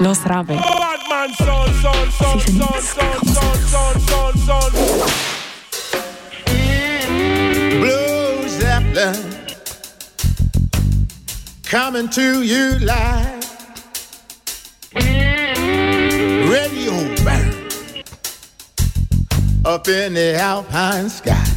Los Rabe. Blue Zeppelin coming to you live. Radio burn up in the alpine sky.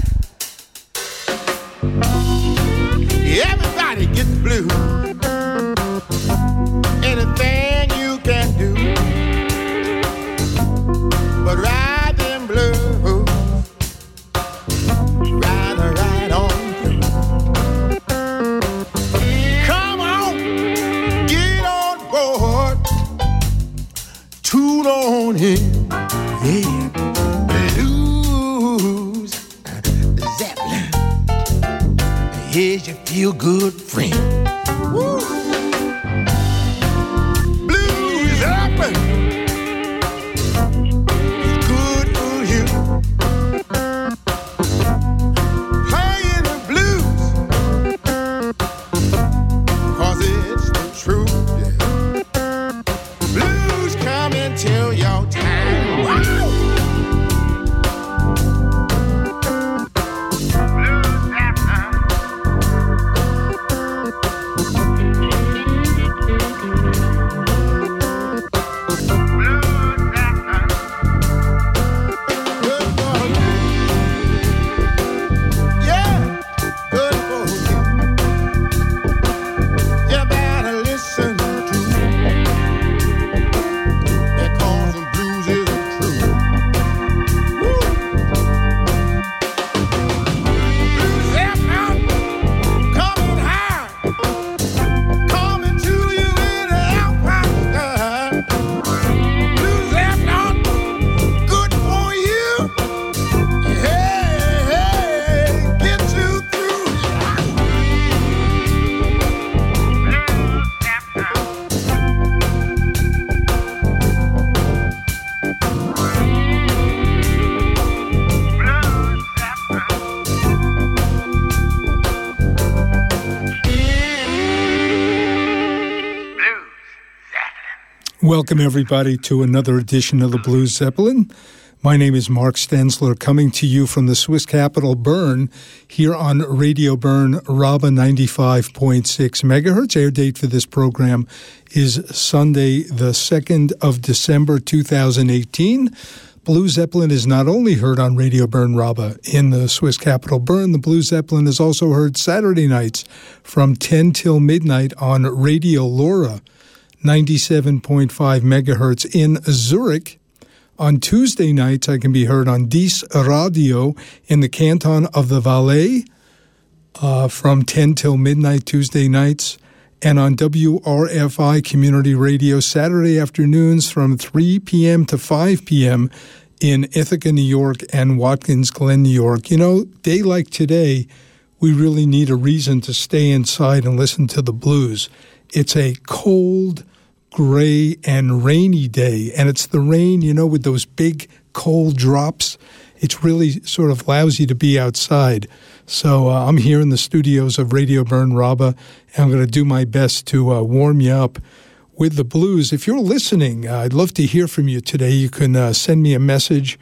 Welcome, everybody, to another edition of the Blues Zeppelin. My name is Mark Stensler, coming to you from the Swiss capital, Bern, here on Radio Bern, Rabe 95.6 megahertz. Air date for this program is Sunday, the 2nd of December, 2018. Blue Zeppelin is not only heard on Radio Bern Rabe in the Swiss capital Bern, the Blue Zeppelin is also heard Saturday nights from 10 till midnight on Radio LoRa 97.5 megahertz in Zurich. On Tuesday nights, I can be heard on Dies Radio in the canton of the Valais uh, from 10 till midnight Tuesday nights, and on WRFI Community Radio Saturday afternoons from 3 p.m. to 5 p.m. in Ithaca, New York, and Watkins Glen, New York. You know, day like today, we really need a reason to stay inside and listen to the blues. It's a cold, gray, and rainy day. And it's the rain, you know, with those big cold drops. It's really sort of lousy to be outside. So uh, I'm here in the studios of Radio Bern Rabe, and I'm going to do my best to uh, warm you up with the blues. If you're listening, uh, I'd love to hear from you today. You can uh, send me a message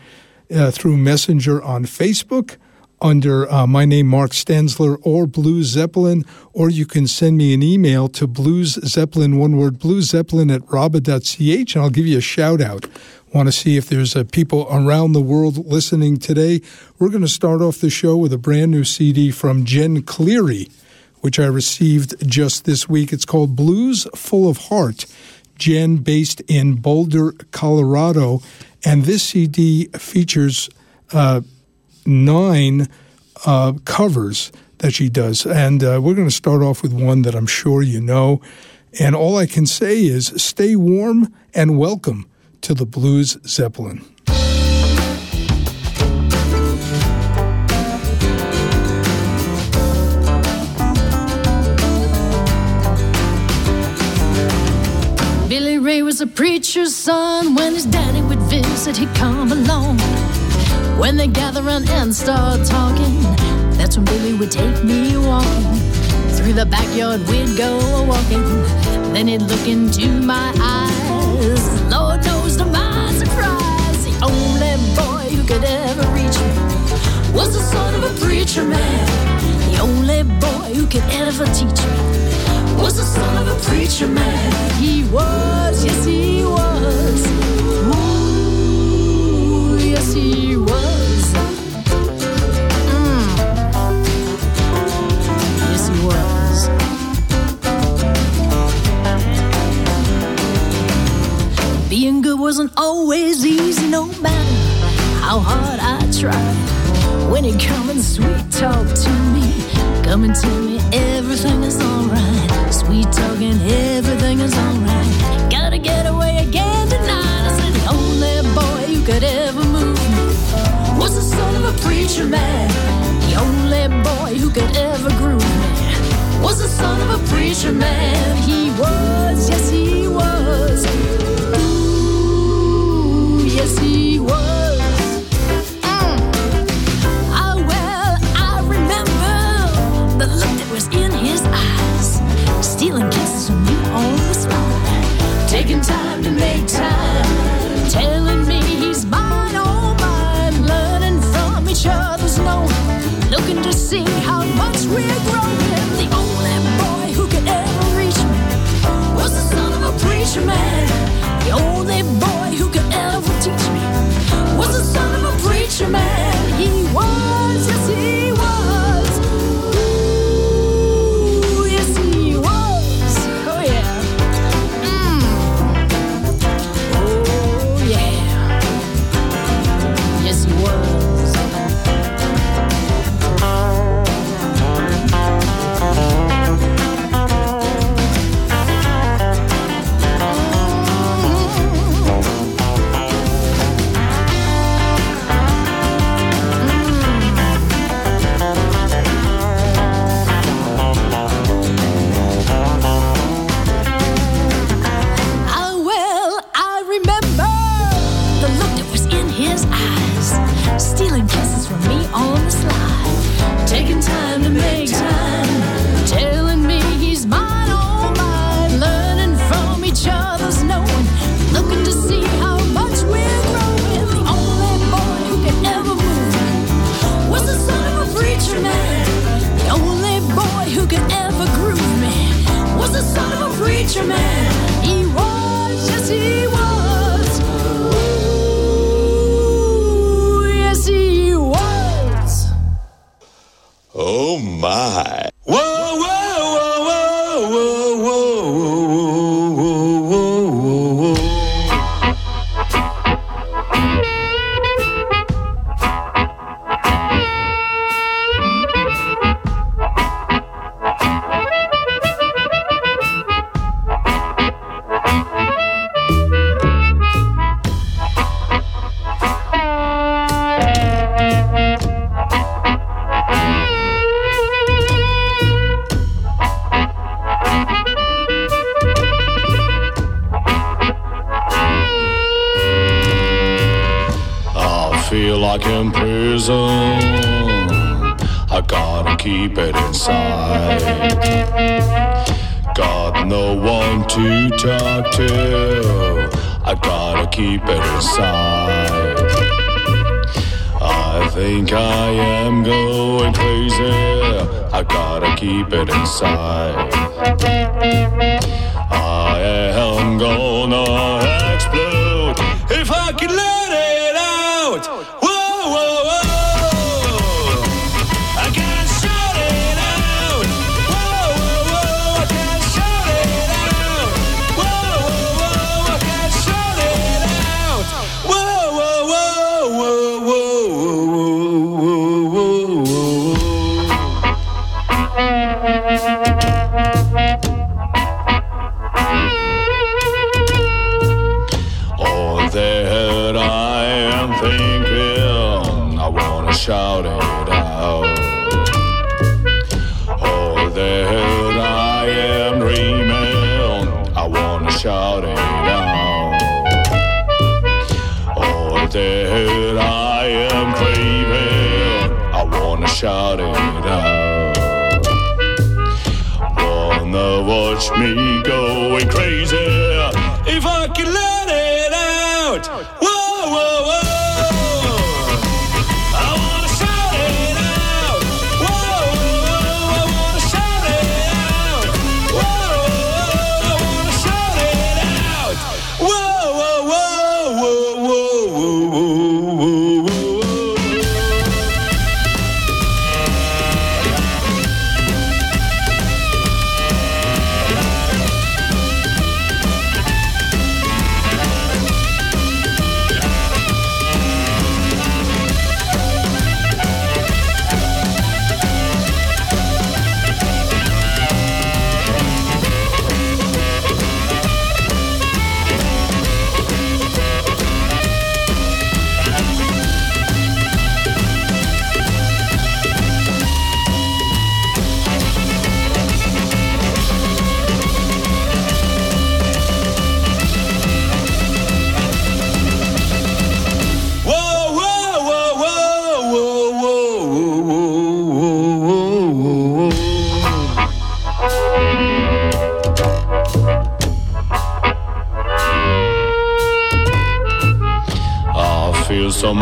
uh, through Messenger on Facebook under uh, my name, Mark Stensler, or Blues Zeppelin, or you can send me an email to Blues Zeppelin, one word, Blues Zeppelin at rabe.ch, and I'll give you a shout out. Want to see if there's uh, people around the world listening today. We're going to start off the show with a brand new CD from Jen Cleary, which I received just this week. It's called Blues Full of Heart. Jen, based in Boulder, Colorado. And this CD features uh, nine uh, covers that she does. And uh, we're going to start off with one that I'm sure you know. And all I can say is stay warm and welcome to the Blues Zeppelin. Billy Ray was a preacher's son. When his daddy would visit, he'd come along. When they gather and start talking, that's when Billy would take me walking. Through the backyard we'd go walking, then he'd look into my eyes. Lord knows to my surprise, the only boy who could ever reach me was the son of a preacher man. The only boy who could ever teach me was the son of a preacher man. He was, yes, he was yes he was. Mm. Yes he was. Being good wasn't always easy, no matter how hard I tried. When he come and sweet talk to me, come and tell me everything is alright. Sweet talking, everything is alright. Gotta get away again tonight. I said, oh, there, boy, you could a preacher man. The only boy who could ever groove me was the son of a preacher man. He was, yes, he was. Ooh, yes, he was. Mm. Oh, well, I remember the look that was in his eyes, stealing kisses from you on the spot, taking time to make time.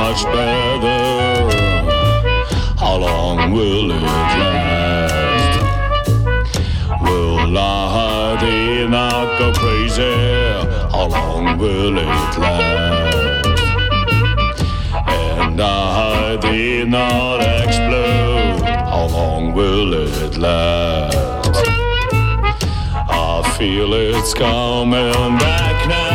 Much better. How long will it last? Will I did not go crazy? How long will it last? And I did not explode. How long will it last? I feel it's coming back now.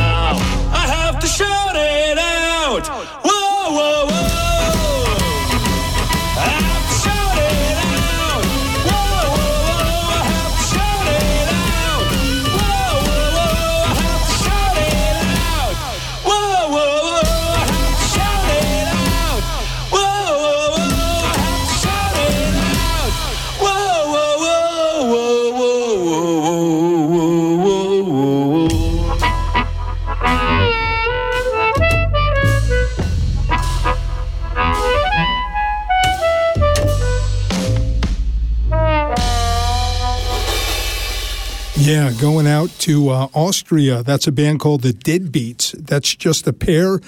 Austria. That's a band called the Deadbeats. That's just a pair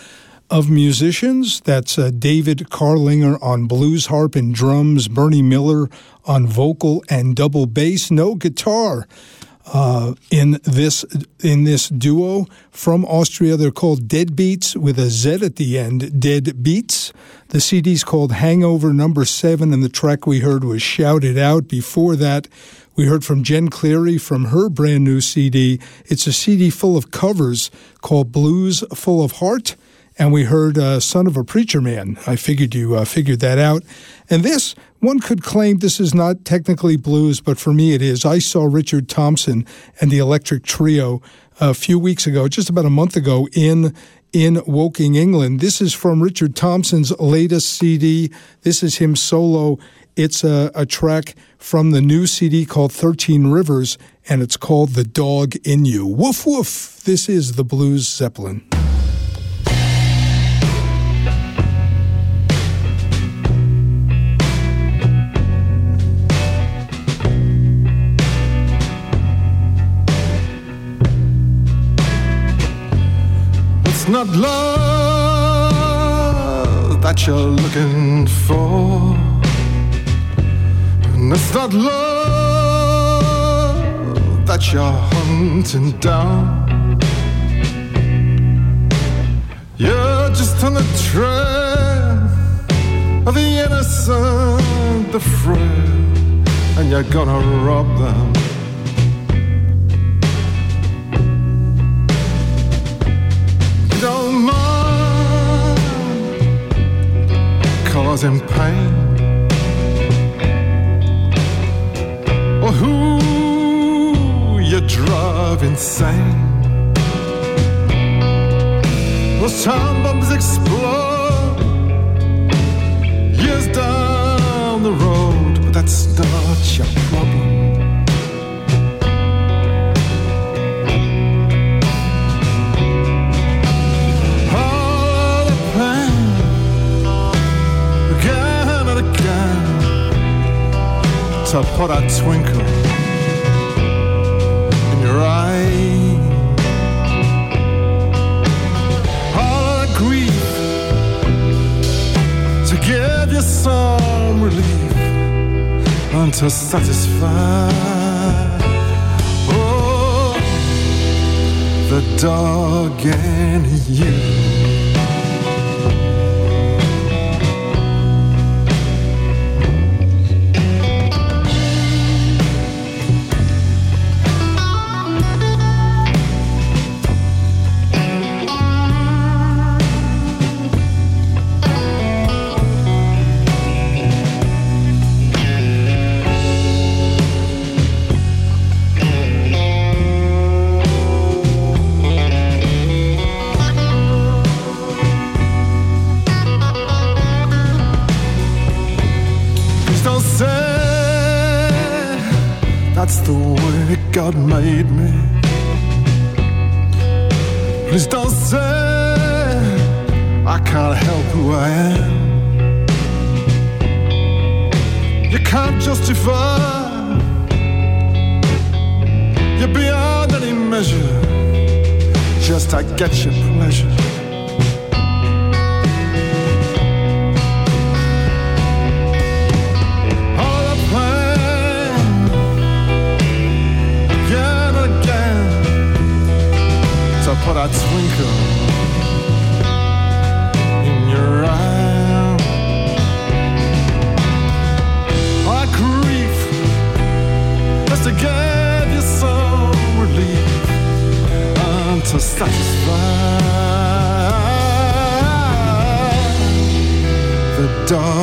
of musicians. That's uh, David Carlinger on blues harp and drums, Bernie Miller on vocal and double bass, no guitar. Uh, in this in this duo from Austria, they're called Deadbeats with a Z at the end. Dead Beats. The CD's called Hangover Number Seven, and the track we heard was Shouted Out." Before that, we heard from Jen Cleary from her brand new CD. It's a CD full of covers called Blues Full of Heart. And we heard uh, Son of a Preacher Man. I figured you uh, figured that out. And this, one could claim this is not technically blues, but for me it is. I saw Richard Thompson and the Electric Trio a few weeks ago, just about a month ago, in in Woking, England. This is from Richard Thompson's latest CD. This is him solo. It's a, a track from the new CD called 13 Rivers, and it's called The Dog in You. Woof, woof. This is the Blues Zeppelin. It's not love that you're looking for. And it's not love that you're hunting down. You're just on the trail of the innocent, the frail, and you're gonna rob them. Don't mind causing pain or who you drive insane. Those time bombs explode years down the road, but that's not your problem. Put a twinkle in your eye. All the grief to give you some relief and to satisfy. Oh, the dog in you. God made me. Please don't say I can't help who I am. You can't justify. You're beyond any measure. Just I get your pleasure. Satisfy the dog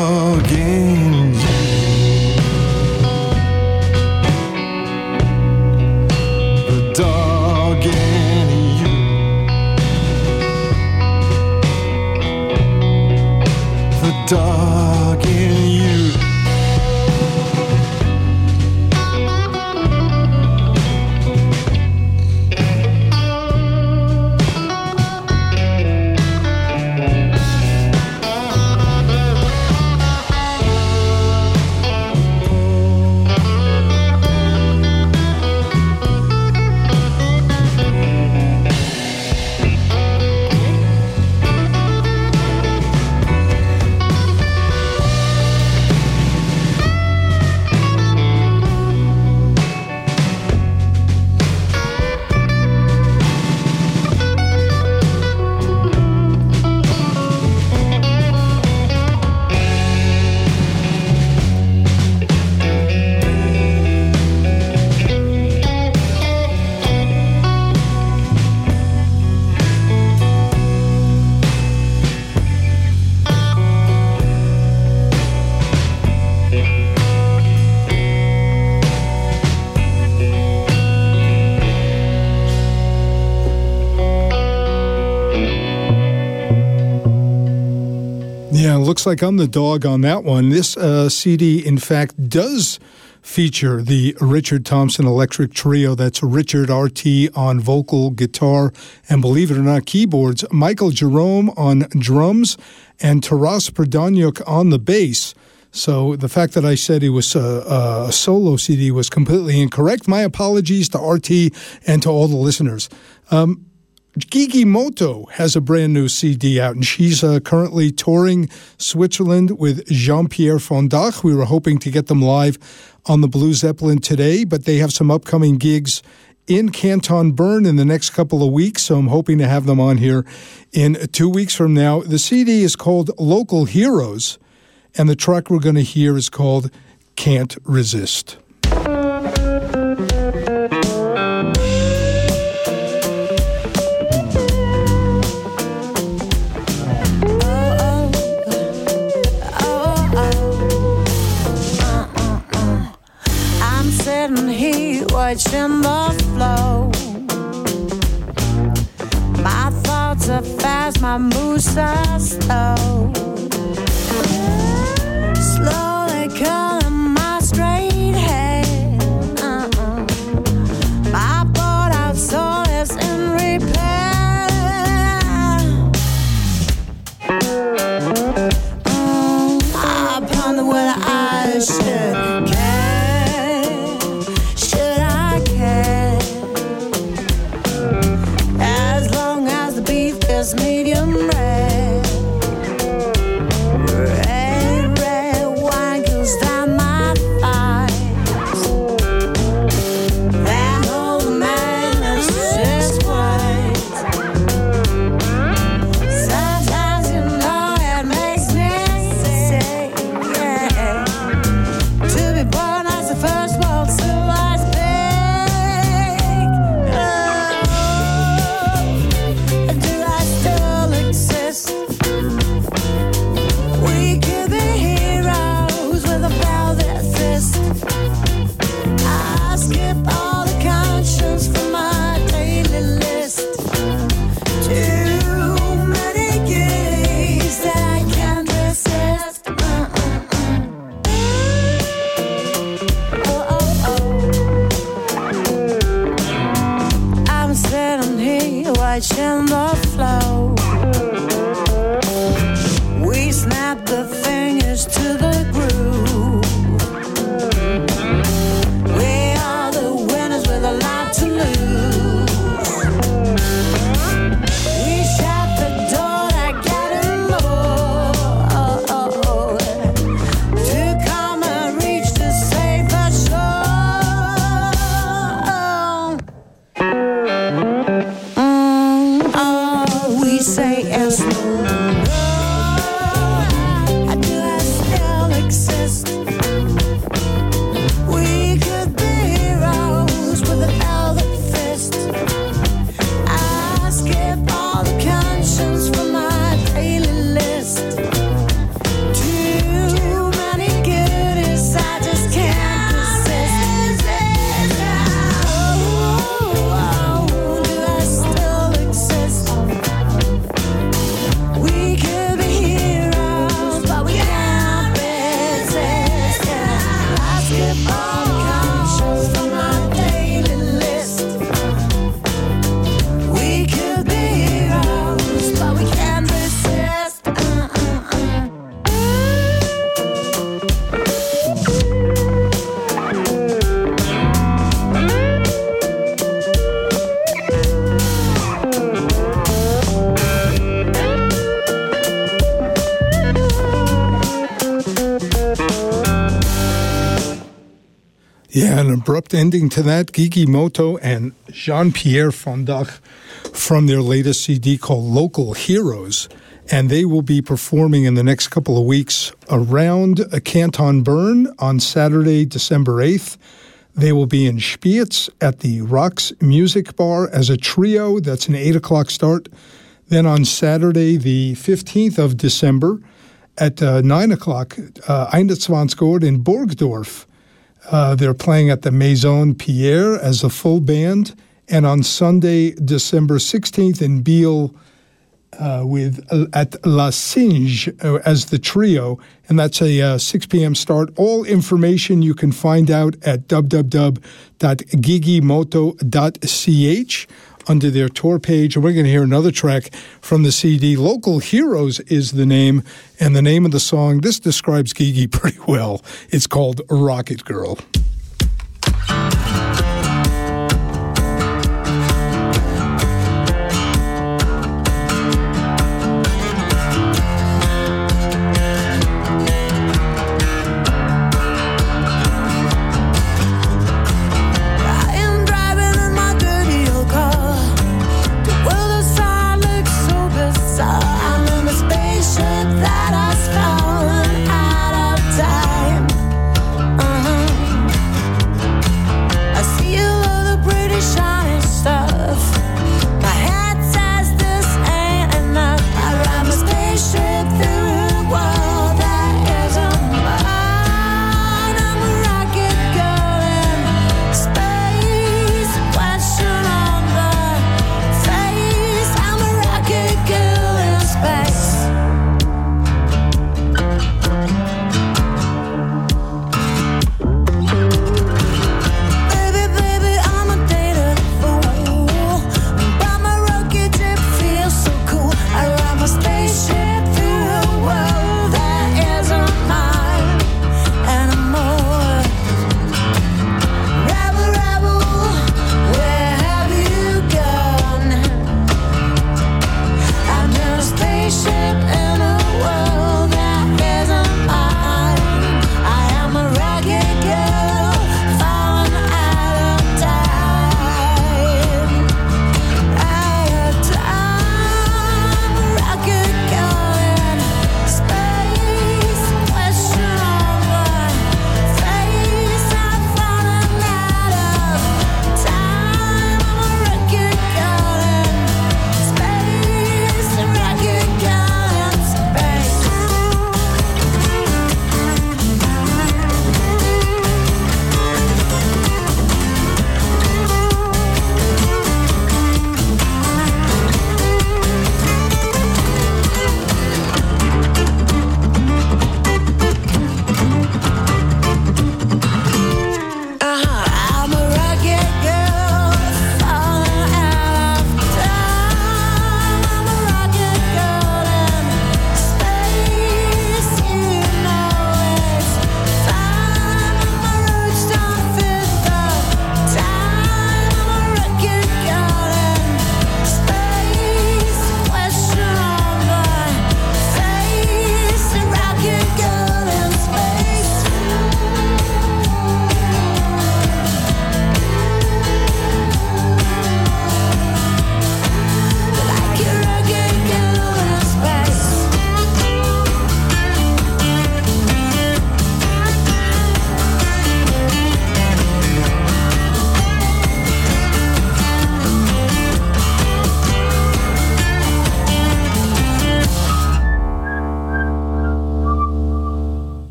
looks like I'm the dog on that one. This uh, CD, in fact, does feature the Richard Thompson Electric Trio. That's Richard RT on vocal, guitar, and believe it or not, keyboards. Michael Jerome on drums, and Taras Prodaniuk on the bass. So the fact that I said it was a, a solo CD was completely incorrect. My apologies to RT and to all the listeners. Um, Gigi Moto has a brand new CD out, and she's uh, currently touring Switzerland with Jean Pierre Fondach. We were hoping to get them live on the Blue Zeppelin today, but they have some upcoming gigs in Canton Bern in the next couple of weeks, so I'm hoping to have them on here in two weeks from now. The CD is called Local Heroes, and the track we're going to hear is called Can't Resist. Watching the flow. My thoughts are fast, my moves are slow. Slowly cutting Yeah, an abrupt ending to that. Gigi Moto and Jean Pierre Fondach from their latest CD called Local Heroes. And they will be performing in the next couple of weeks around a Canton Bern on Saturday, December 8th. They will be in Spiez at the Rocks Music Bar as a trio. That's an 8 o'clock start. Then on Saturday, the 15th of December at uh, 9 o'clock, uh, Einundzwanzigort in Burgdorf. Uh, they're playing at the Maison Pierre as a full band, and on Sunday, December 16th in Biel. uh, with uh, at La Singe uh, as the trio, and that's a uh, 6 p.m. start. All information you can find out at www.gigimoto.ch under their tour page. And we're going to hear another track from the CD. Local Heroes is the name, and the name of the song. This describes Gigi pretty well. It's called Rocket Girl.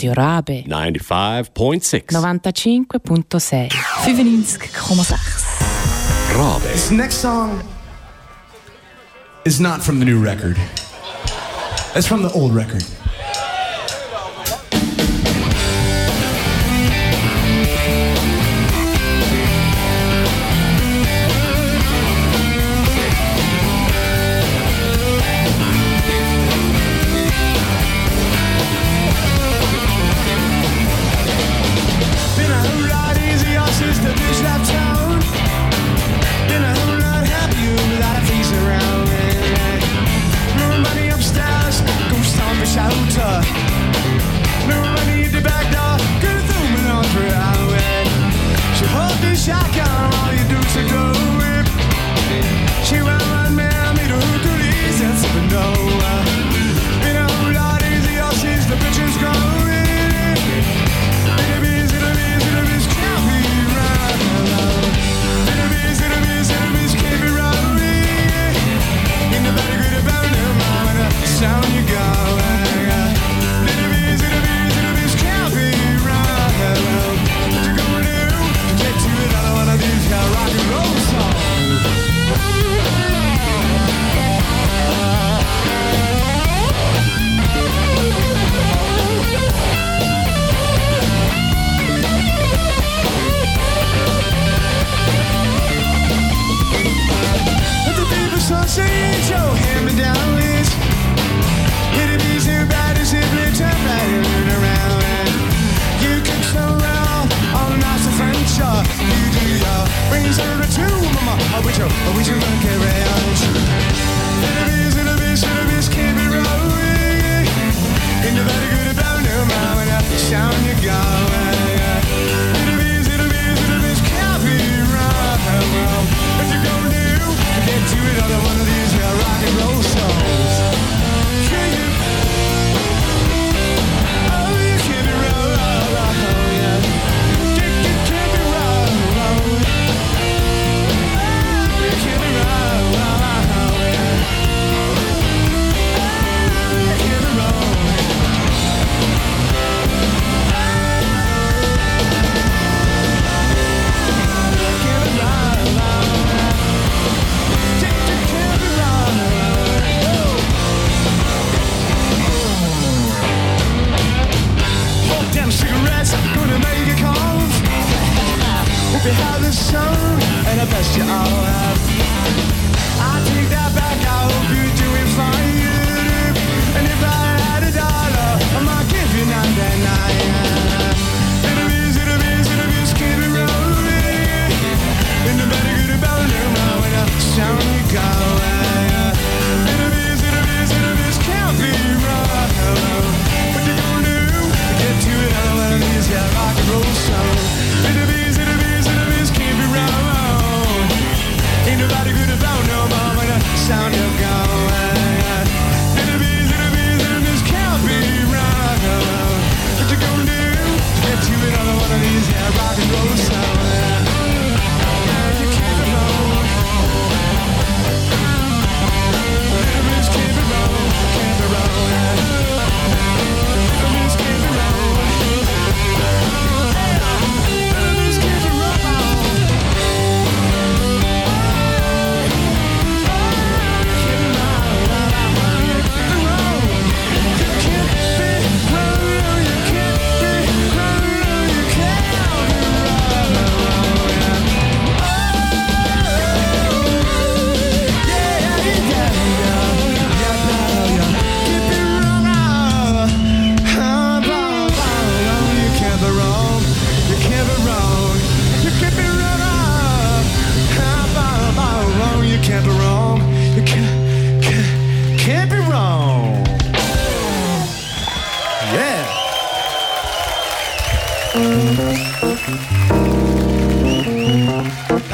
Radio Rabe. 95.6 95.6 95.6 Rabe. This next song is not from the new record. It's from the old record. shown, and I bet you all have. I take that back, I hope you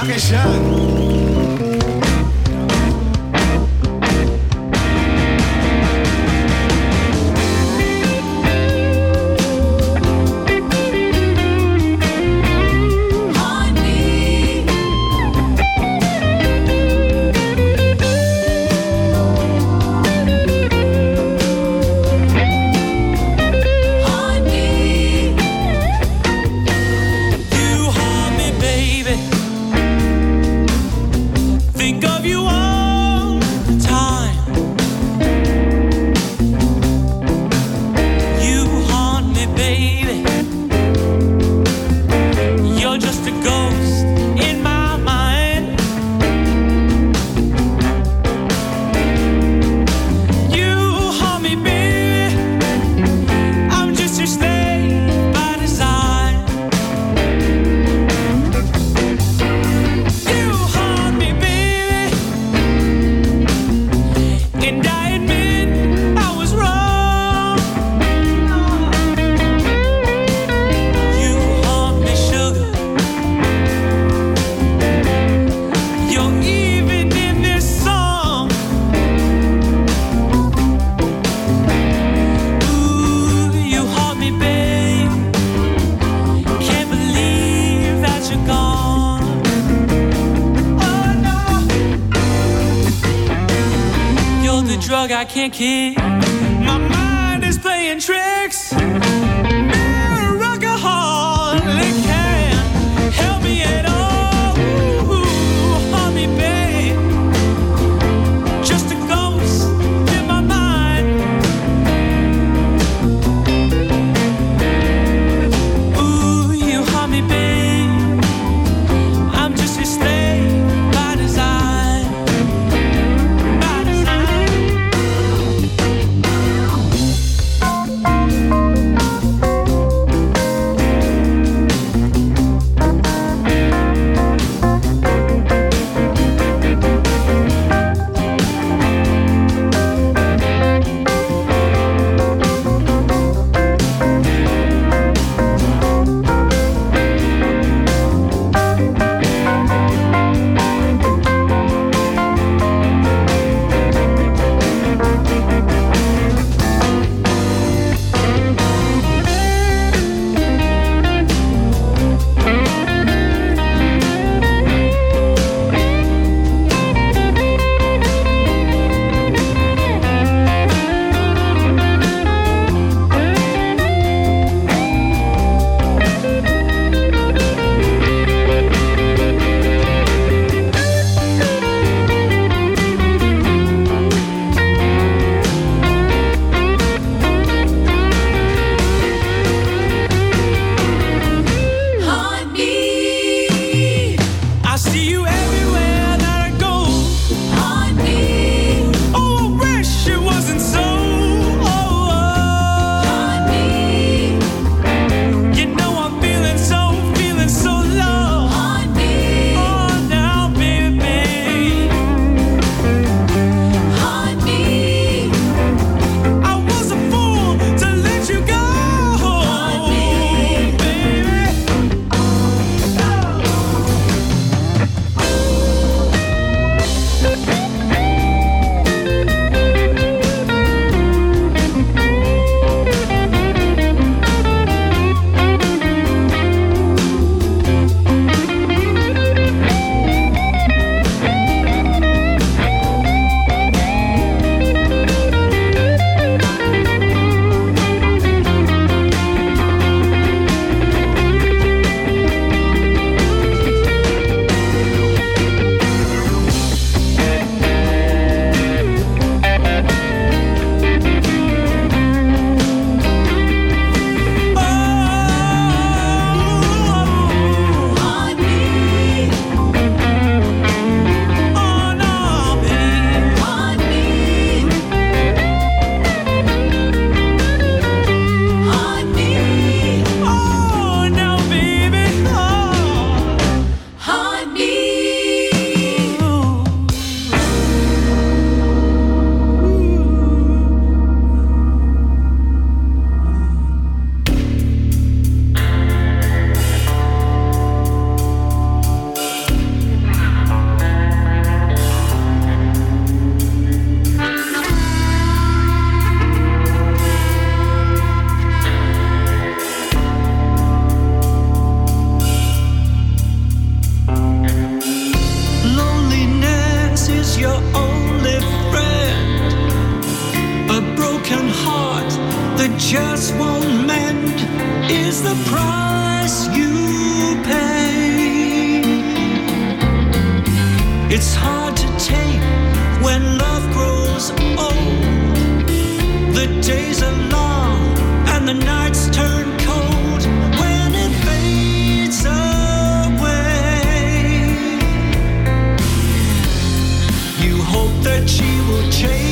Dankeschön. I can't kick. She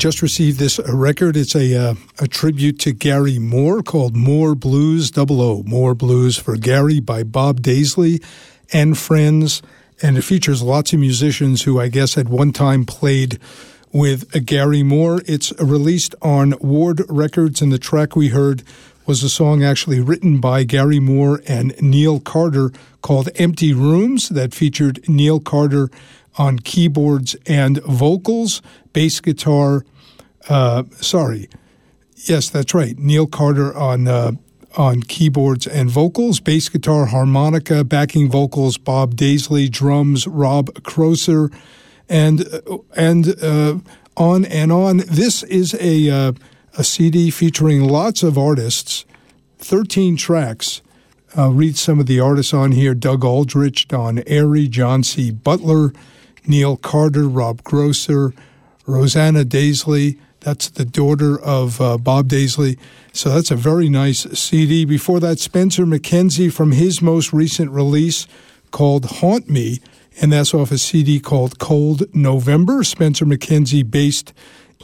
just received this record. It's a uh, a tribute to Gary Moore called Moore Blues Double O. More Blues for Gary by Bob Daisley and friends, and it features lots of musicians who I guess at one time played with Gary Moore. It's released on Ward Records, and the track we heard was a song actually written by Gary Moore and Neil Carter called Empty Rooms that featured Neil Carter on keyboards and vocals, bass guitar. Uh, sorry, yes, that's right. Neil Carter on uh, on keyboards and vocals, bass guitar, harmonica, backing vocals. Bob Daisley, drums. Rob Grosser, and uh, and uh, on and on. This is a uh, a CD featuring lots of artists, thirteen tracks. I'll read some of the artists on here: Doug Aldrich, Don Airey, John C. Butler. Neil Carter, Rob Grosser, Rosanna Daisley. That's the daughter of uh, Bob Daisley. So that's a very nice CD. Before that, Spencer Mackenzie from his most recent release called Haunt Me, and that's off a CD called Cold November. Spencer Mackenzie, based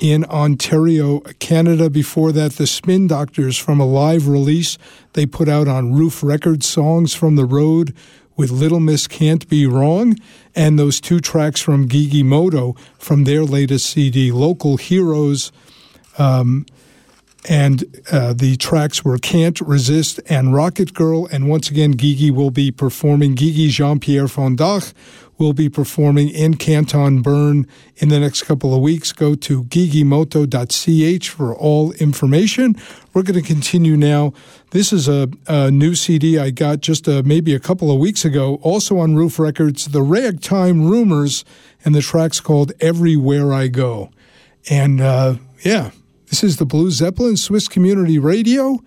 in Ontario, Canada. Before that, the Spin Doctors from a live release they put out on Ruf Records, Songs from the Road with Little Miss Can't Be Wrong, and those two tracks from Gigi Moto from their latest CD, Local Heroes. Um, and uh, the tracks were Can't Resist and Rocket Girl. And once again, Gigi will be performing, Gigi Jean Pierre Fondach will be performing in Canton Bern in the next couple of weeks. Go to gigimoto.ch for all information. We're going to continue now. This is a, a new CD I got just uh, maybe a couple of weeks ago, also on Ruf Records, The Ragtime Rumors, and the track's called Everywhere I Go. And uh, yeah, this is the Blue Zeppelin Swiss Community Radio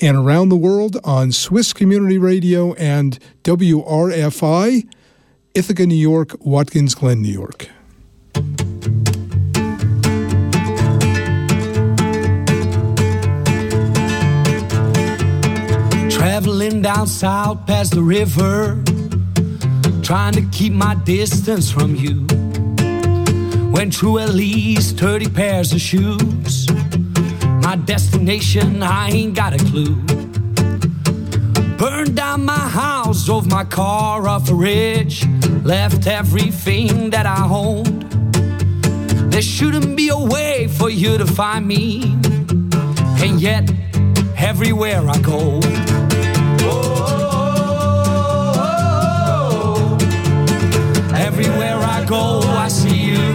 and around the world on Swiss Community Radio and WRFI, Ithaca, New York, Watkins Glen, New York. Traveling down south past the river, trying to keep my distance from you. Went through at least 30 pairs of shoes. My destination, I ain't got a clue. Burned down my house, drove my car off a ridge, left everything that I owned. There shouldn't be a way for you to find me, and yet, everywhere I go, everywhere I go, I see you.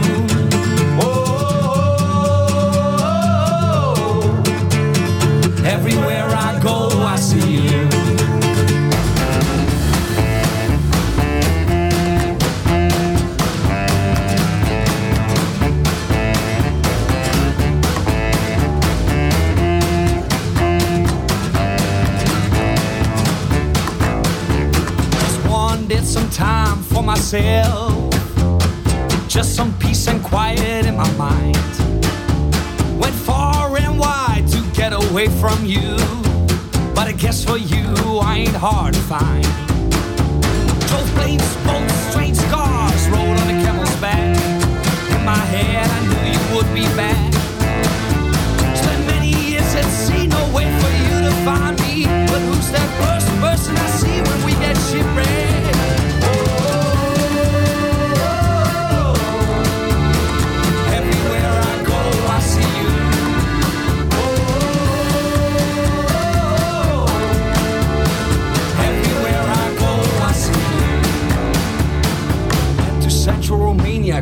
Everywhere I go, I see time for myself. Just some peace and quiet in my mind. Went far and wide to get away from you. But I guess for you, I ain't hard to find. Drove planes, boats, strange cars, rode on a camel's back. In my head, I knew you would be back. Spent many years at sea, no way for you to find me. But who's that first person I see when we get shipwrecked?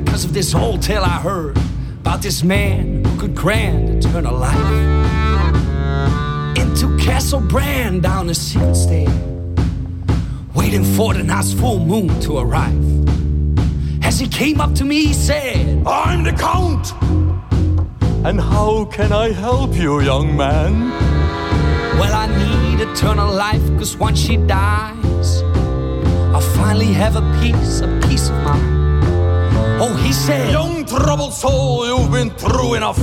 Because of this old tale I heard about this man who could grant eternal life. Into Castle Brand down the secret State, waiting for the full moon to arrive. As he came up to me, he said, I'm the Count! And how can I help you, young man? Well, I need eternal life, cause once she dies, I'll finally have a peace, a peace of mind. Oh, he said, Young troubled soul, you've been through enough.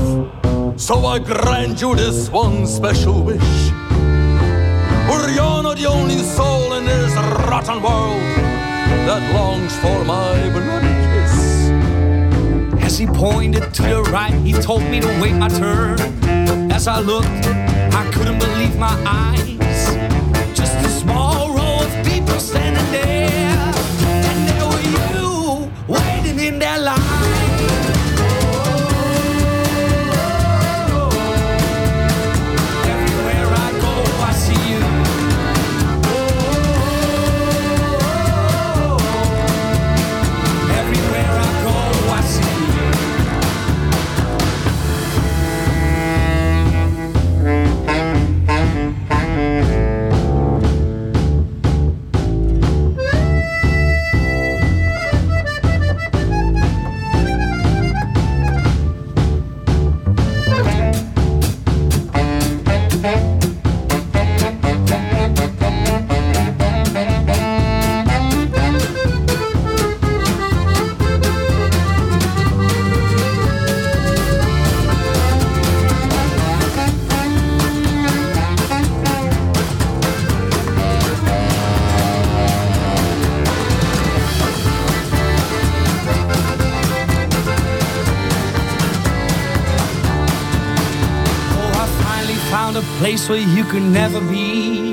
So I grant you this one special wish. For you're not the only soul in this rotten world that longs for my bloody kiss. As As he pointed to the right, he told me to wait my turn. As I looked, I couldn't believe my eyes. Just a small row of people standing there place where you could never be,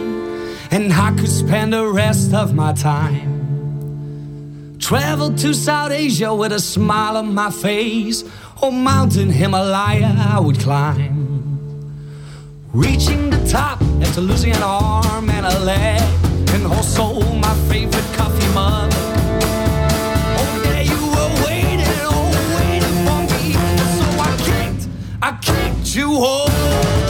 and I could spend the rest of my time. Travel to South Asia with a smile on my face, or mountain Himalaya I would climb. Reaching the top after losing an arm and a leg, and also my favorite coffee mug. Oh, you were waiting, oh, waiting for me. So I kicked, I kicked you home.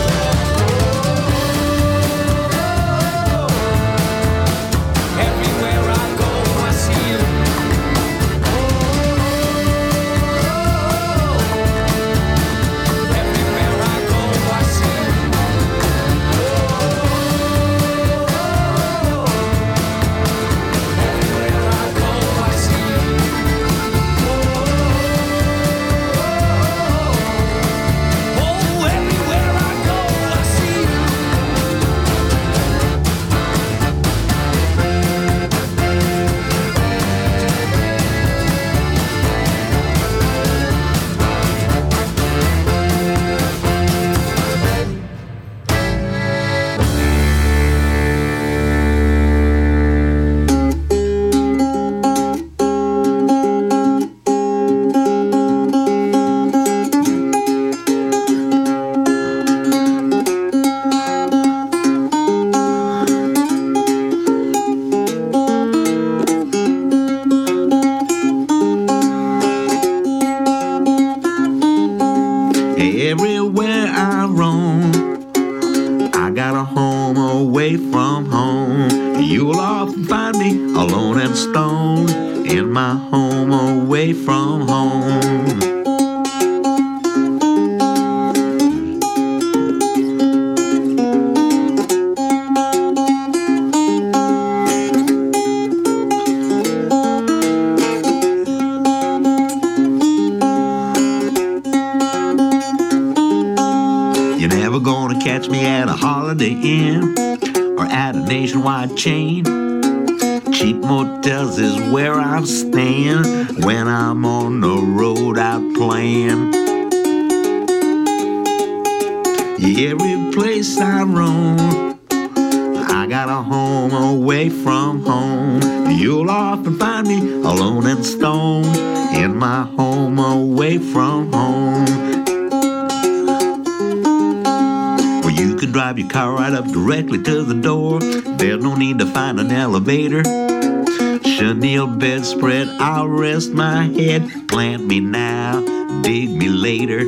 I'll rest my head. Plant me now, dig me later.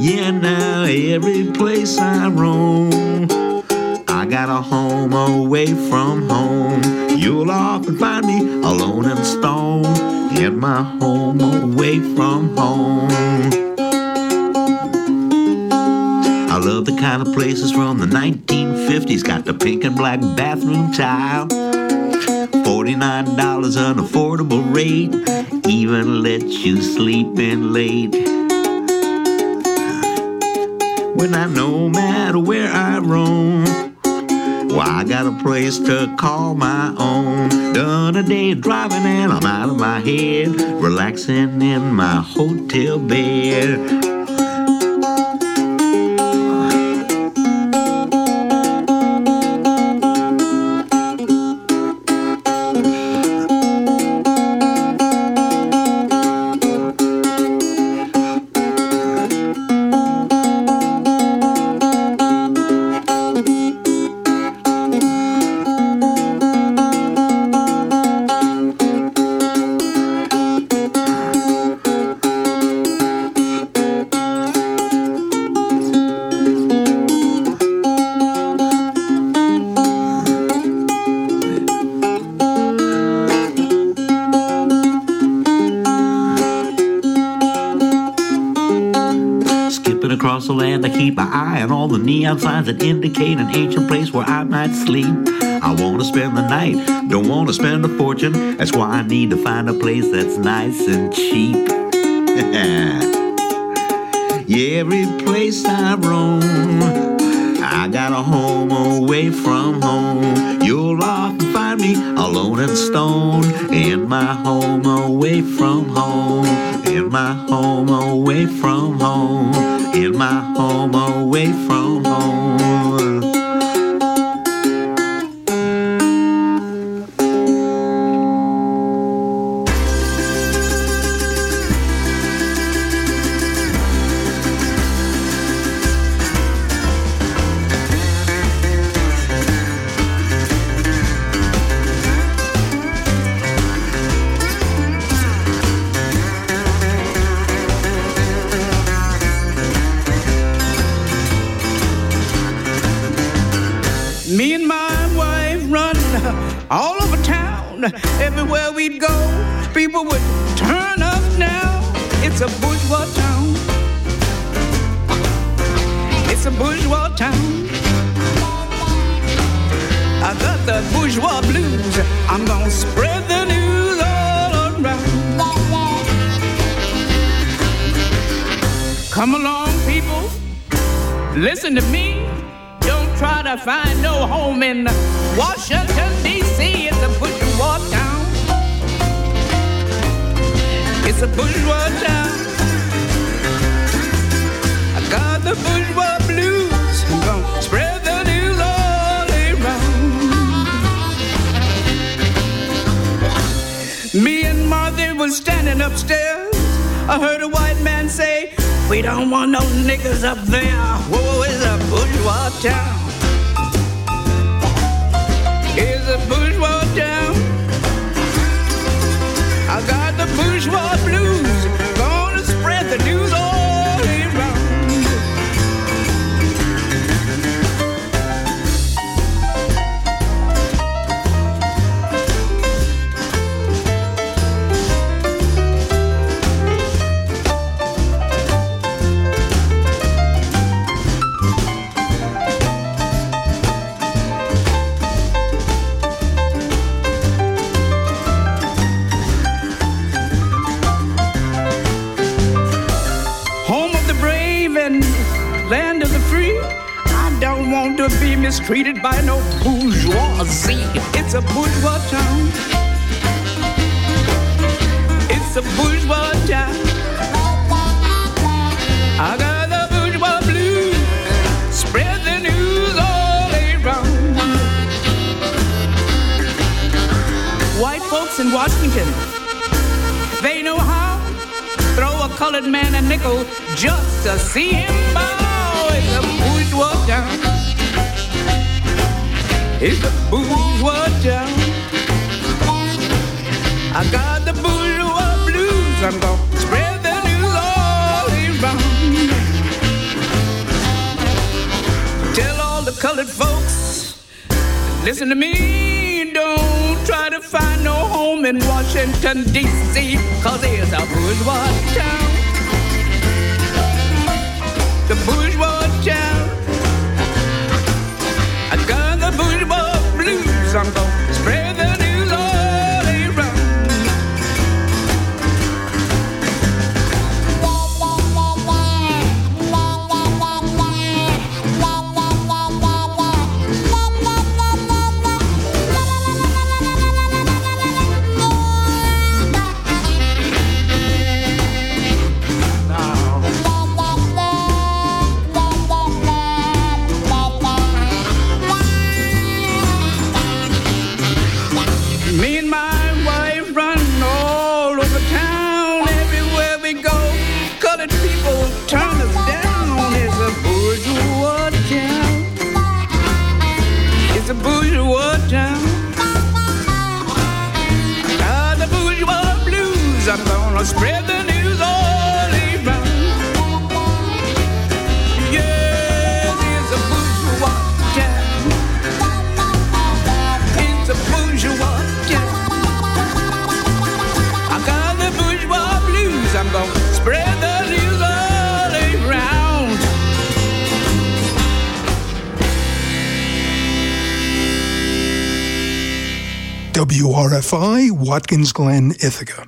Yeah, now every place I roam, I got a home away from home. You'll often find me alone and stone in my home away from home. I love the kind of places from the 1950s. Got the pink and black bathroom tile. $49 an affordable rate. Even let you sleep in late. When I no matter where I roam, well, I got a place to call my own. Done a day of driving and I'm out of my head, relaxing in my hotel bed. Neon signs that indicate an ancient place where I might sleep. I wanna spend the night, don't wanna spend a fortune. That's why I need to find a place that's nice and cheap. yeah, every place I roam, I got a home away from home. You'll often find me alone and stone in my home away from home. In my home away from home. In my home away from Everywhere we'd go, people would turn up now. It's a bourgeois town. It's a bourgeois town. I got the bourgeois blues. I'm gonna spread the news all around. Come along, people. Listen to me. Don't try to find no home in Washington, It's a bourgeois town. I got the bourgeois blues. I'm gonna spread the news all around. Me and Martha was standing upstairs. I heard a white man say, We don't want no niggas up there. Whoa, it's a bourgeois town. It's a bourgeois town. I got the bourgeois mistreated by no bourgeoisie. It's a bourgeois town. It's a bourgeois town. I got the bourgeois blues. Spread the news all around. White folks in Washington, they know how throw a colored man a nickel just to see him bow. It's a bourgeois town. It's a bourgeois town. I got the bourgeois blues. I'm gonna spread the news all around. Tell all the colored folks, listen to me. Don't try to find no home in Washington, D.C., cause it's a bourgeois town. I'm gonna 5, Watkins Glen, Ithaca.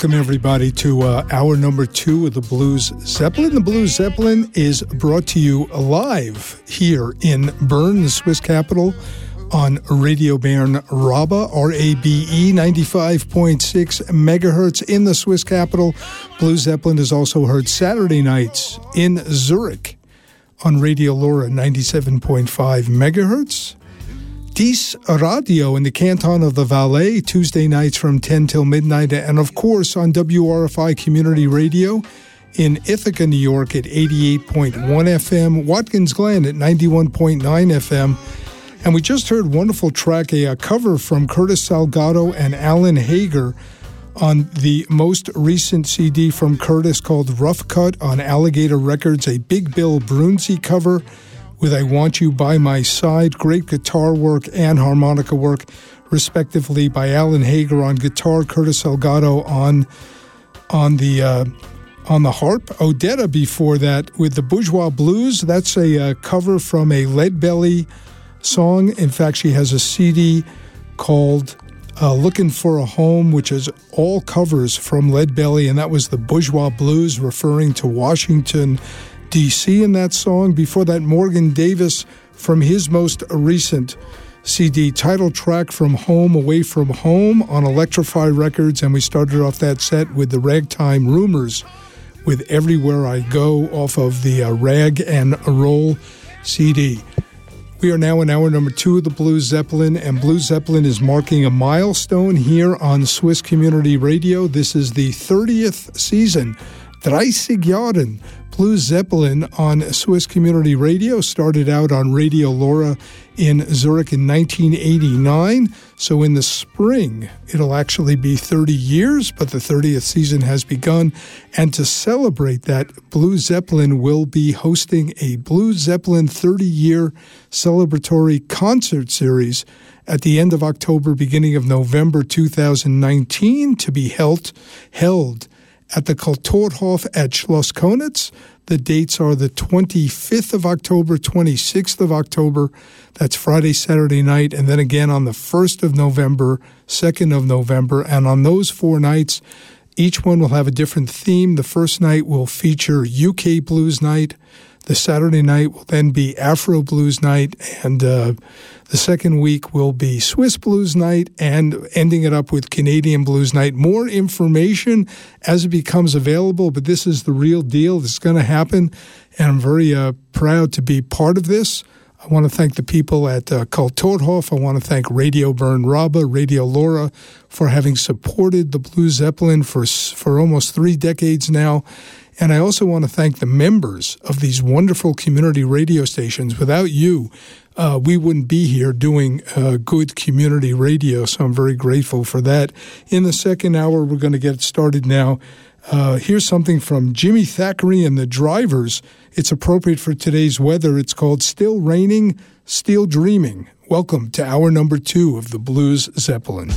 Welcome everybody to uh, hour number two of the Blues Zeppelin. The Blues Zeppelin is brought to you live here in Bern, the Swiss capital, on Radio Bern Rabe, R A B E, 95.6 megahertz in the Swiss capital. Blues Zeppelin is also heard Saturday nights in Zurich on Radio LoRa, 97.5 megahertz. Dies Radio in the canton of the Valais, Tuesday nights from 10 till midnight, and of course on WRFI Community Radio in Ithaca, New York at 88.1 FM, Watkins Glen at 91.9 FM, And we just heard wonderful track, a, a cover from Curtis Salgado and Alan Hager on the most recent CD from Curtis called Rough Cut on Alligator Records, a Big Bill Broonzy cover with I Want You By My Side. Great guitar work and harmonica work, respectively, by Alan Hager on guitar, Curtis Salgado on on the uh, on the harp. Odetta before that with the Bourgeois Blues. That's a uh, cover from a Lead Belly song. In fact, she has a CD called uh, Looking for a Home, which is all covers from Lead Belly, and that was the Bourgeois Blues, referring to Washington, D.C. in that song. Before that, Morgan Davis from his most recent CD title track from Home Away from Home on Electro-Fi Records, and we started off that set with the Ragtime Rumors with Everywhere I Go off of the uh, Rag and Roll CD. We are now in hour number two of the Blue Zeppelin, and Blue Zeppelin is marking a milestone here on Swiss Community Radio. This is the 30th season. 30 Jahren. Blue Zeppelin on Swiss Community Radio started out on Radio LoRa in Zurich in 1989. So in the spring, it'll actually be 30 years, but the 30th season has begun. And to celebrate that, Blue Zeppelin will be hosting a Blue Zeppelin 30 year celebratory concert series at the end of October, beginning of November 2019, to be held, held at the Kulturhof at Schloss Köniz. The dates are the 25th of October, 26th of October. That's Friday, Saturday night, and then again on the 1st of November, 2nd of November. And on those four nights, each one will have a different theme. The first night will feature UK Blues Night. The Saturday night will then be Afro Blues Night, and uh, the second week will be Swiss Blues Night, and ending it up with Canadian Blues Night. More information as it becomes available, but this is the real deal. This is going to happen, and I'm very uh, proud to be part of this. I want to thank the people at uh, Kulturhof. I want to thank Radio Bern Rabe, Radio LoRa for having supported the Blue Zeppelin for for almost three decades now. And I also want to thank the members of these wonderful community radio stations. Without you, uh, we wouldn't be here doing uh, good community radio. So I'm very grateful for that. In the second hour, we're going to get started now. Uh, here's something from Jimmy Thackery and the Drivers. It's appropriate for today's weather. It's called Still Raining, Still Dreaming. Welcome to hour number two of the Blues Zeppelin.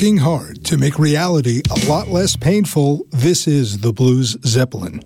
Working hard to make reality a lot less painful, this is the Blues Zeppelin.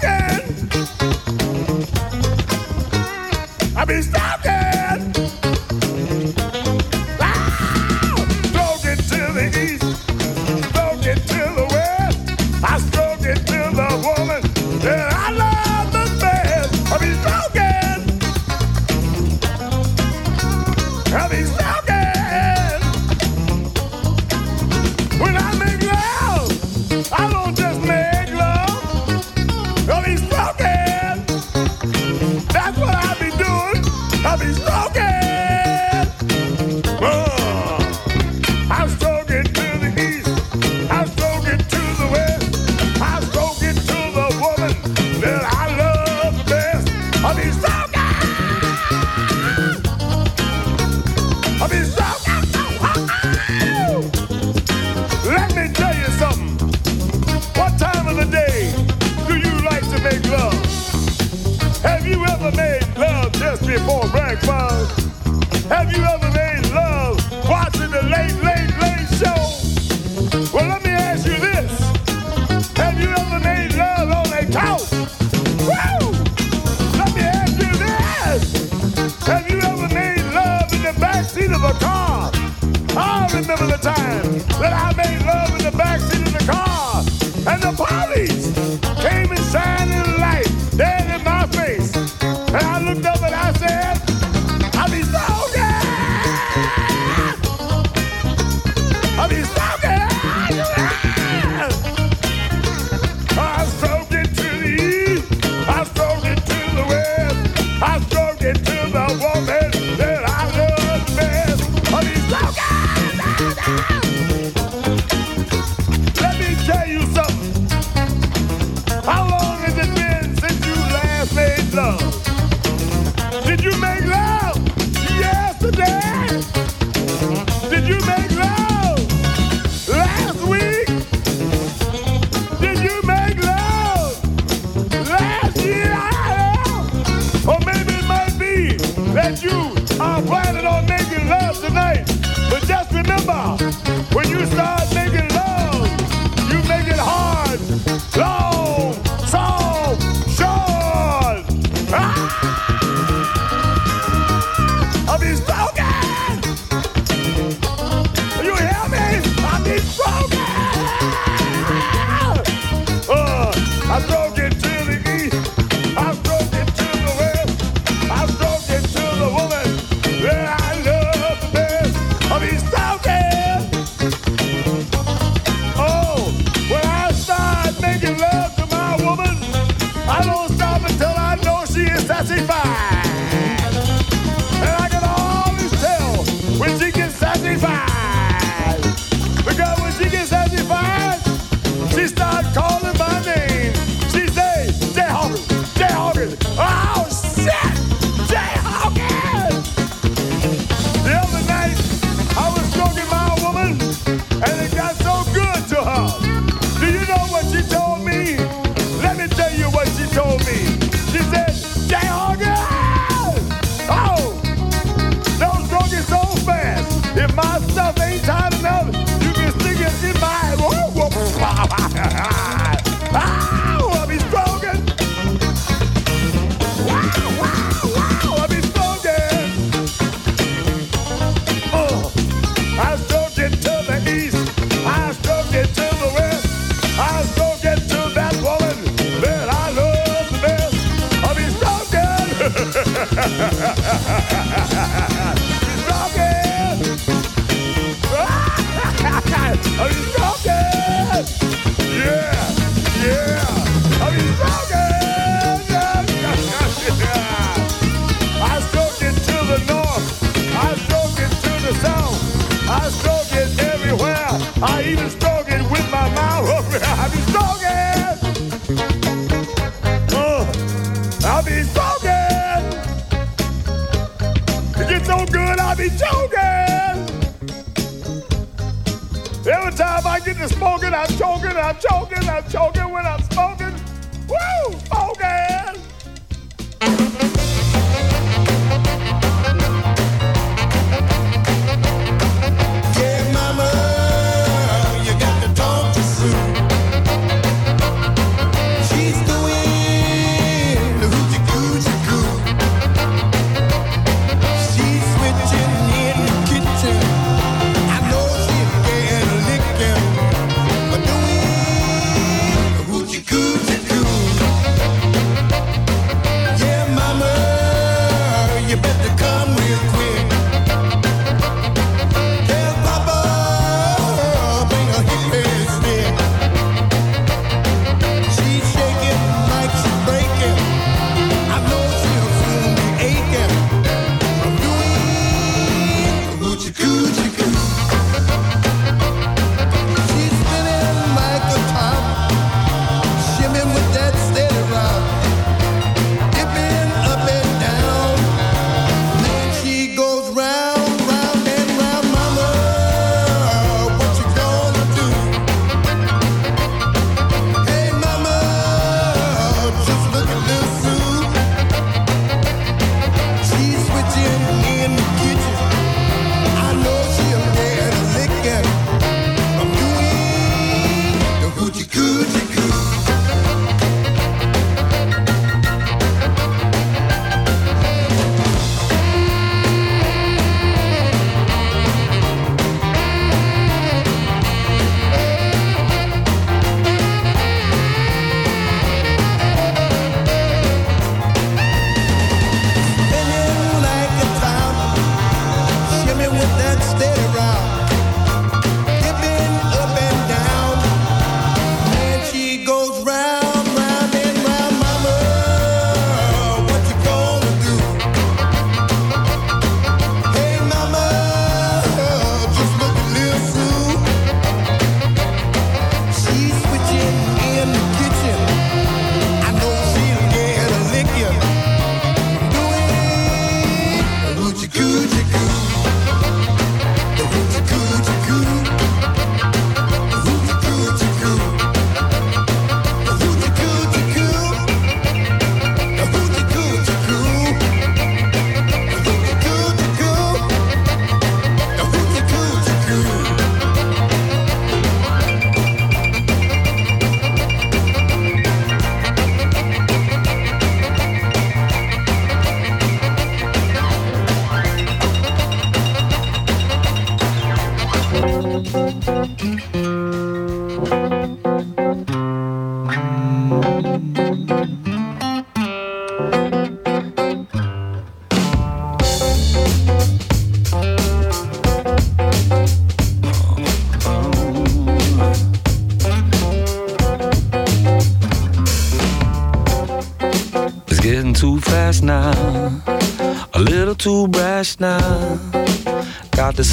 Be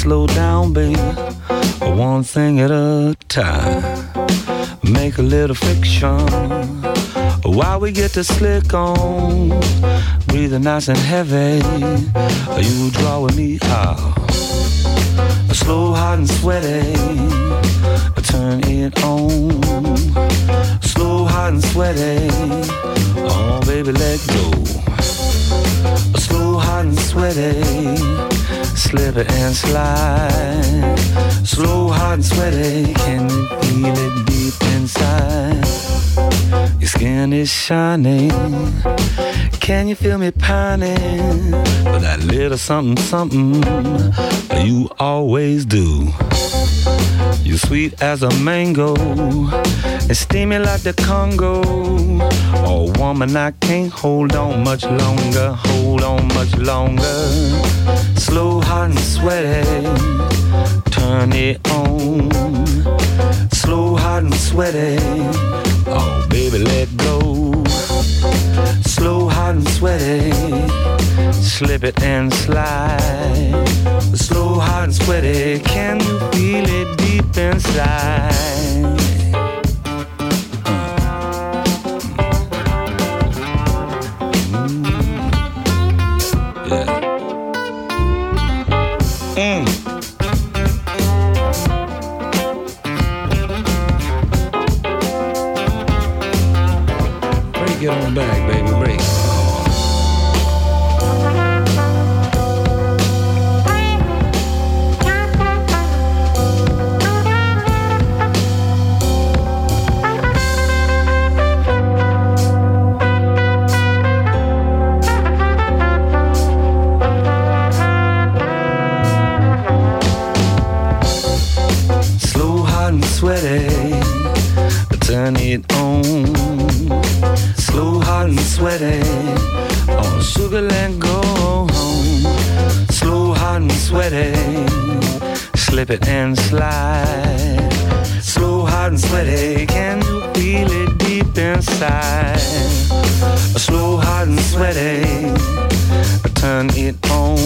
slow down, baby. One thing at a time. Make a little fiction while we get to slick on. Breathing nice and heavy. Are you draw with me out. Slow, hot, and sweaty. Turn it on. Slow, hot, and sweaty. Oh, baby, let go. Slow, hot, and sweaty. Slip and slide. Slow, hot, and sweaty. Can you feel it deep inside? Your skin is shining. Can you feel me pining for that little something, something you always do? You sweet as a mango and steamy like the Congo. Oh, woman, I can't hold on much longer. Hold on much longer. Slow, hot, and sweaty. Turn it on. Slow, hot, and sweaty. Oh, baby, let go. Slow, hot, and sweaty. Slip it and slide. Slow, hot, and sweaty. Can you feel it deep inside? Mm. Break it on back, sweaty. Slip it and slide. Slow, hot, and sweaty. Can you feel it deep inside? Slow, hot, and sweaty. Turn it on.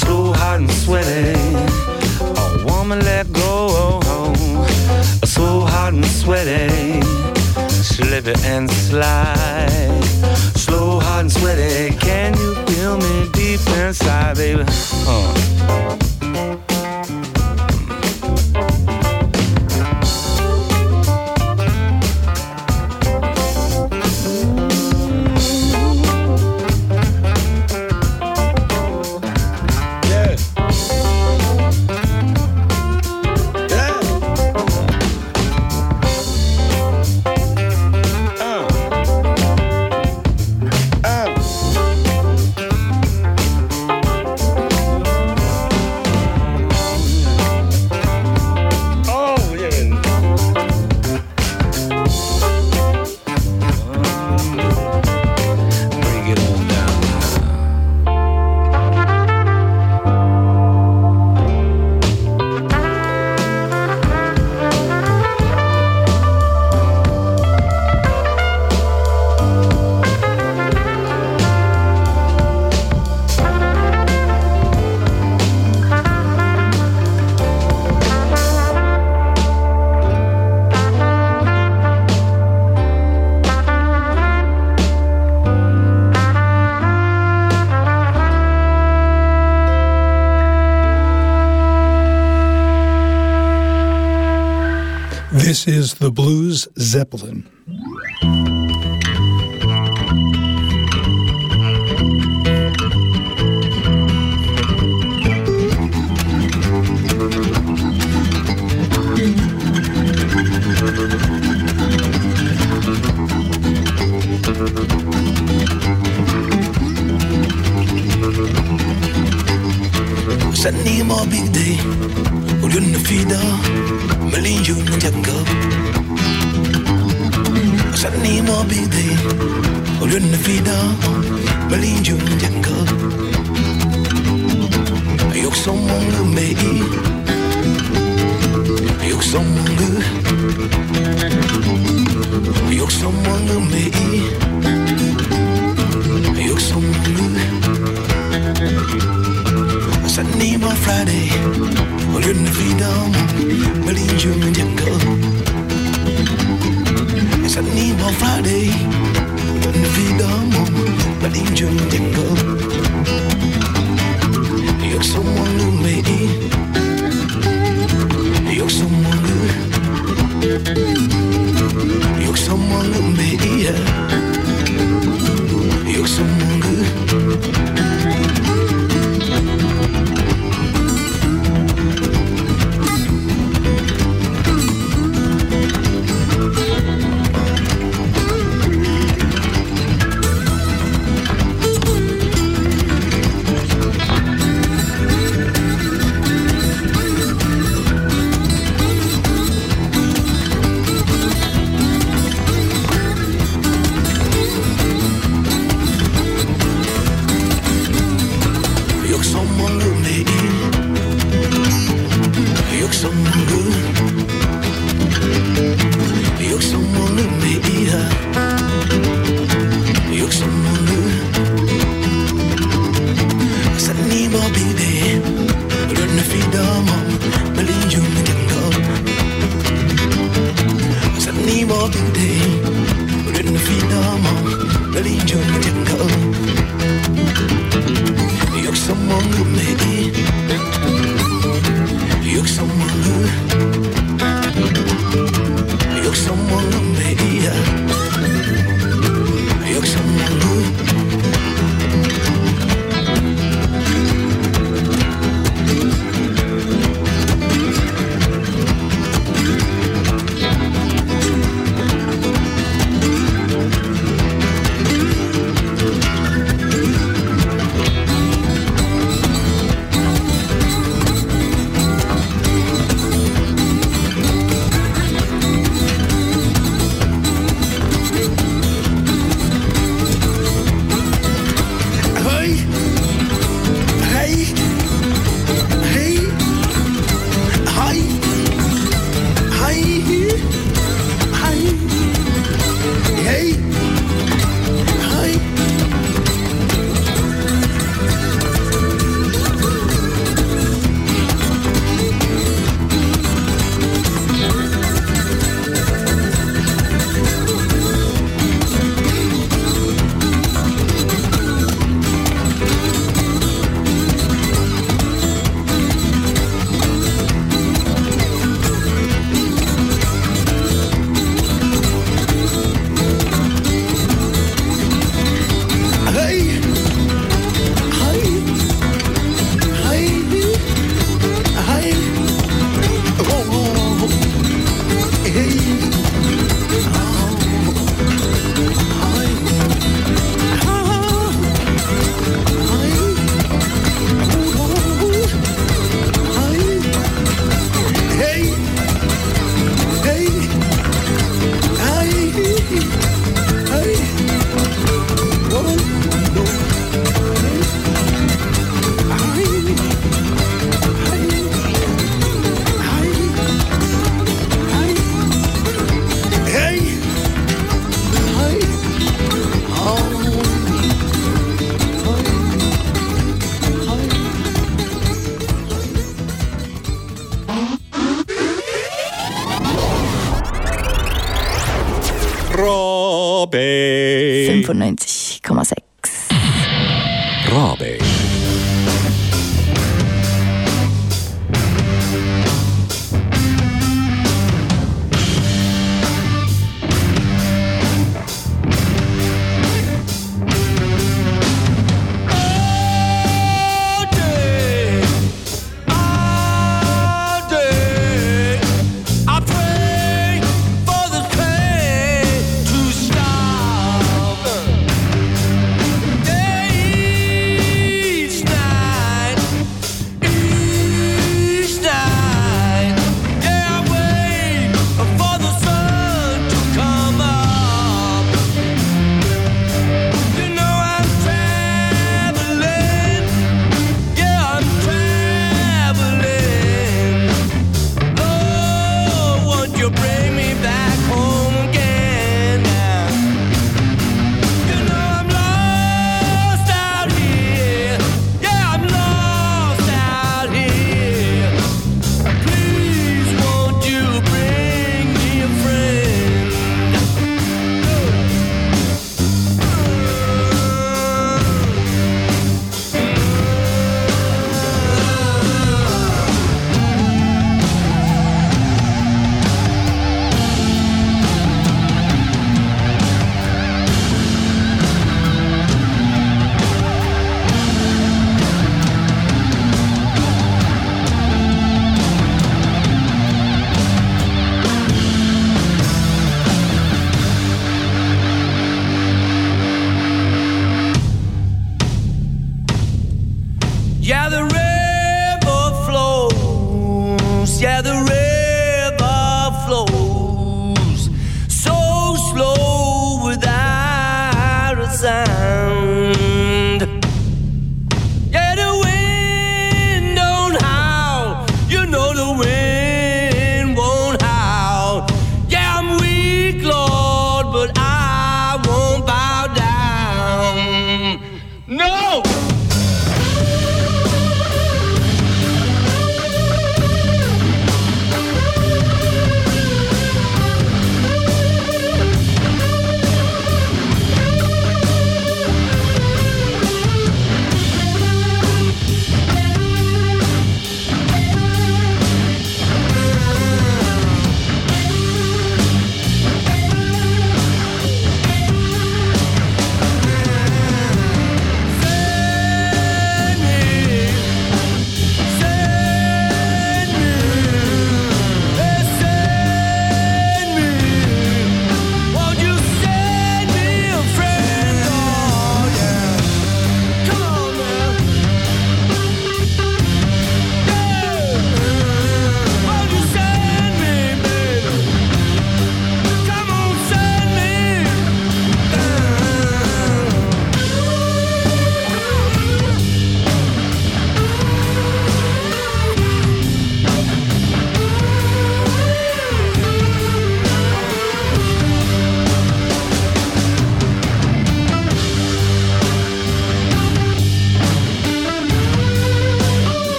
Slow, hot, and sweaty. Oh, woman, let go. So hot and sweaty. Slip it and slide. Slow, hot and sweaty. Can you feel me deep inside, baby? Uh.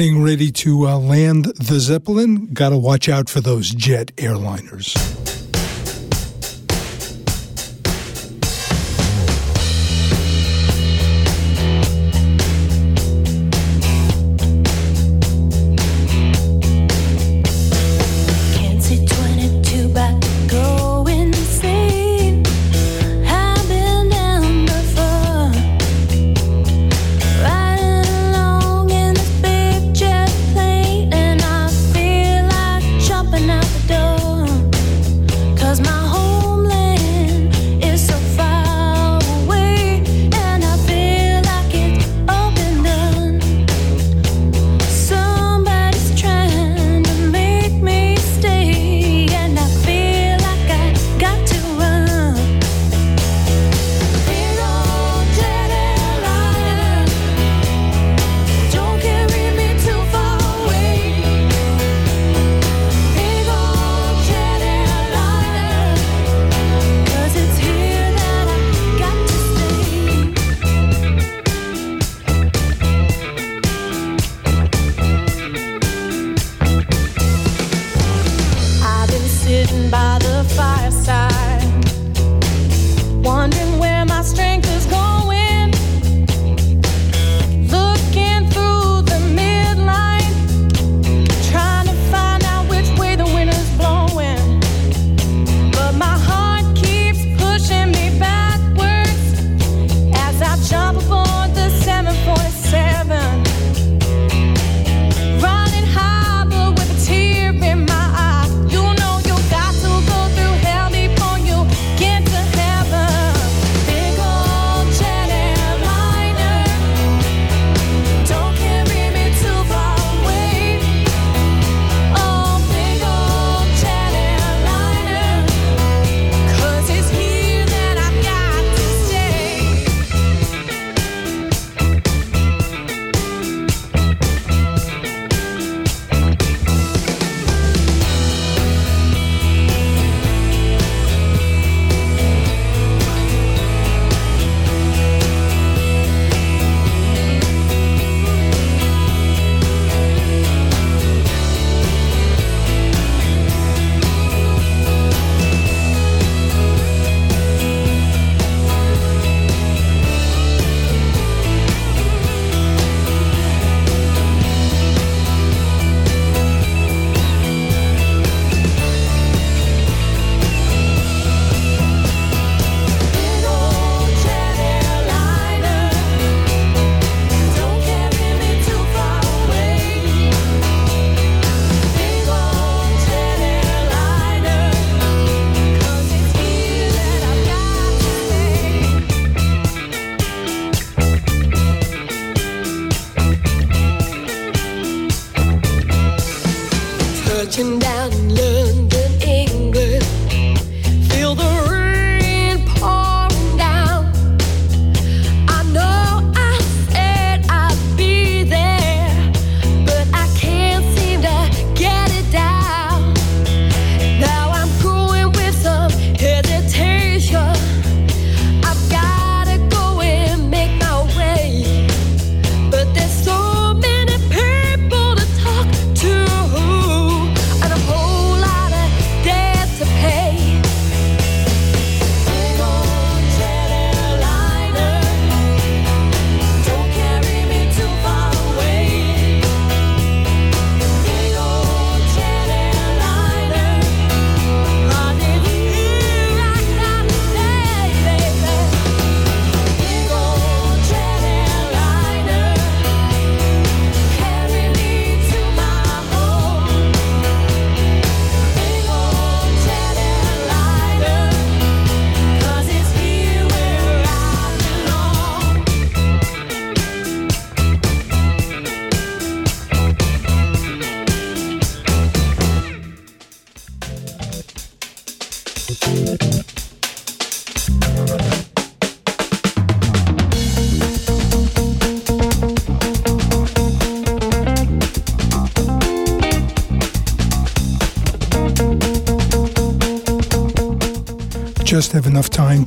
getting ready to uh, land the Zeppelin, got to watch out for those jet airliners.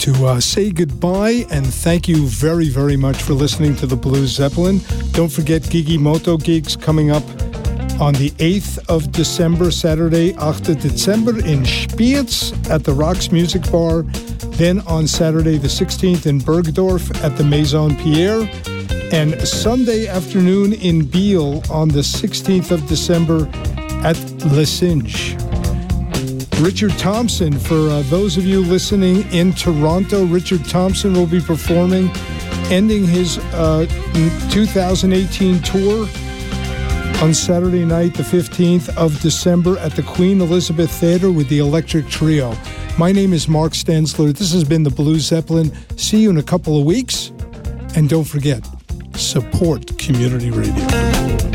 To uh, say goodbye and thank you very, very much for listening to the Blues Zeppelin. Don't forget Gigi Moto gigs coming up on the 8th of December, Saturday, 8 December in Spiez at the Rocks Music Bar. Then on Saturday, the 16th in Burgdorf at the Maison Pierre. And Sunday afternoon in Biel on the 16th of December at Le Singe. Richard Thompson, for uh, those of you listening in Toronto, Richard Thompson will be performing, ending his uh, 2018 tour on Saturday night, the 15th of December, at the Queen Elizabeth Theatre with the Electric Trio. My name is Mark Stensler. This has been the Blue Zeppelin. See you in a couple of weeks. And don't forget, support community radio.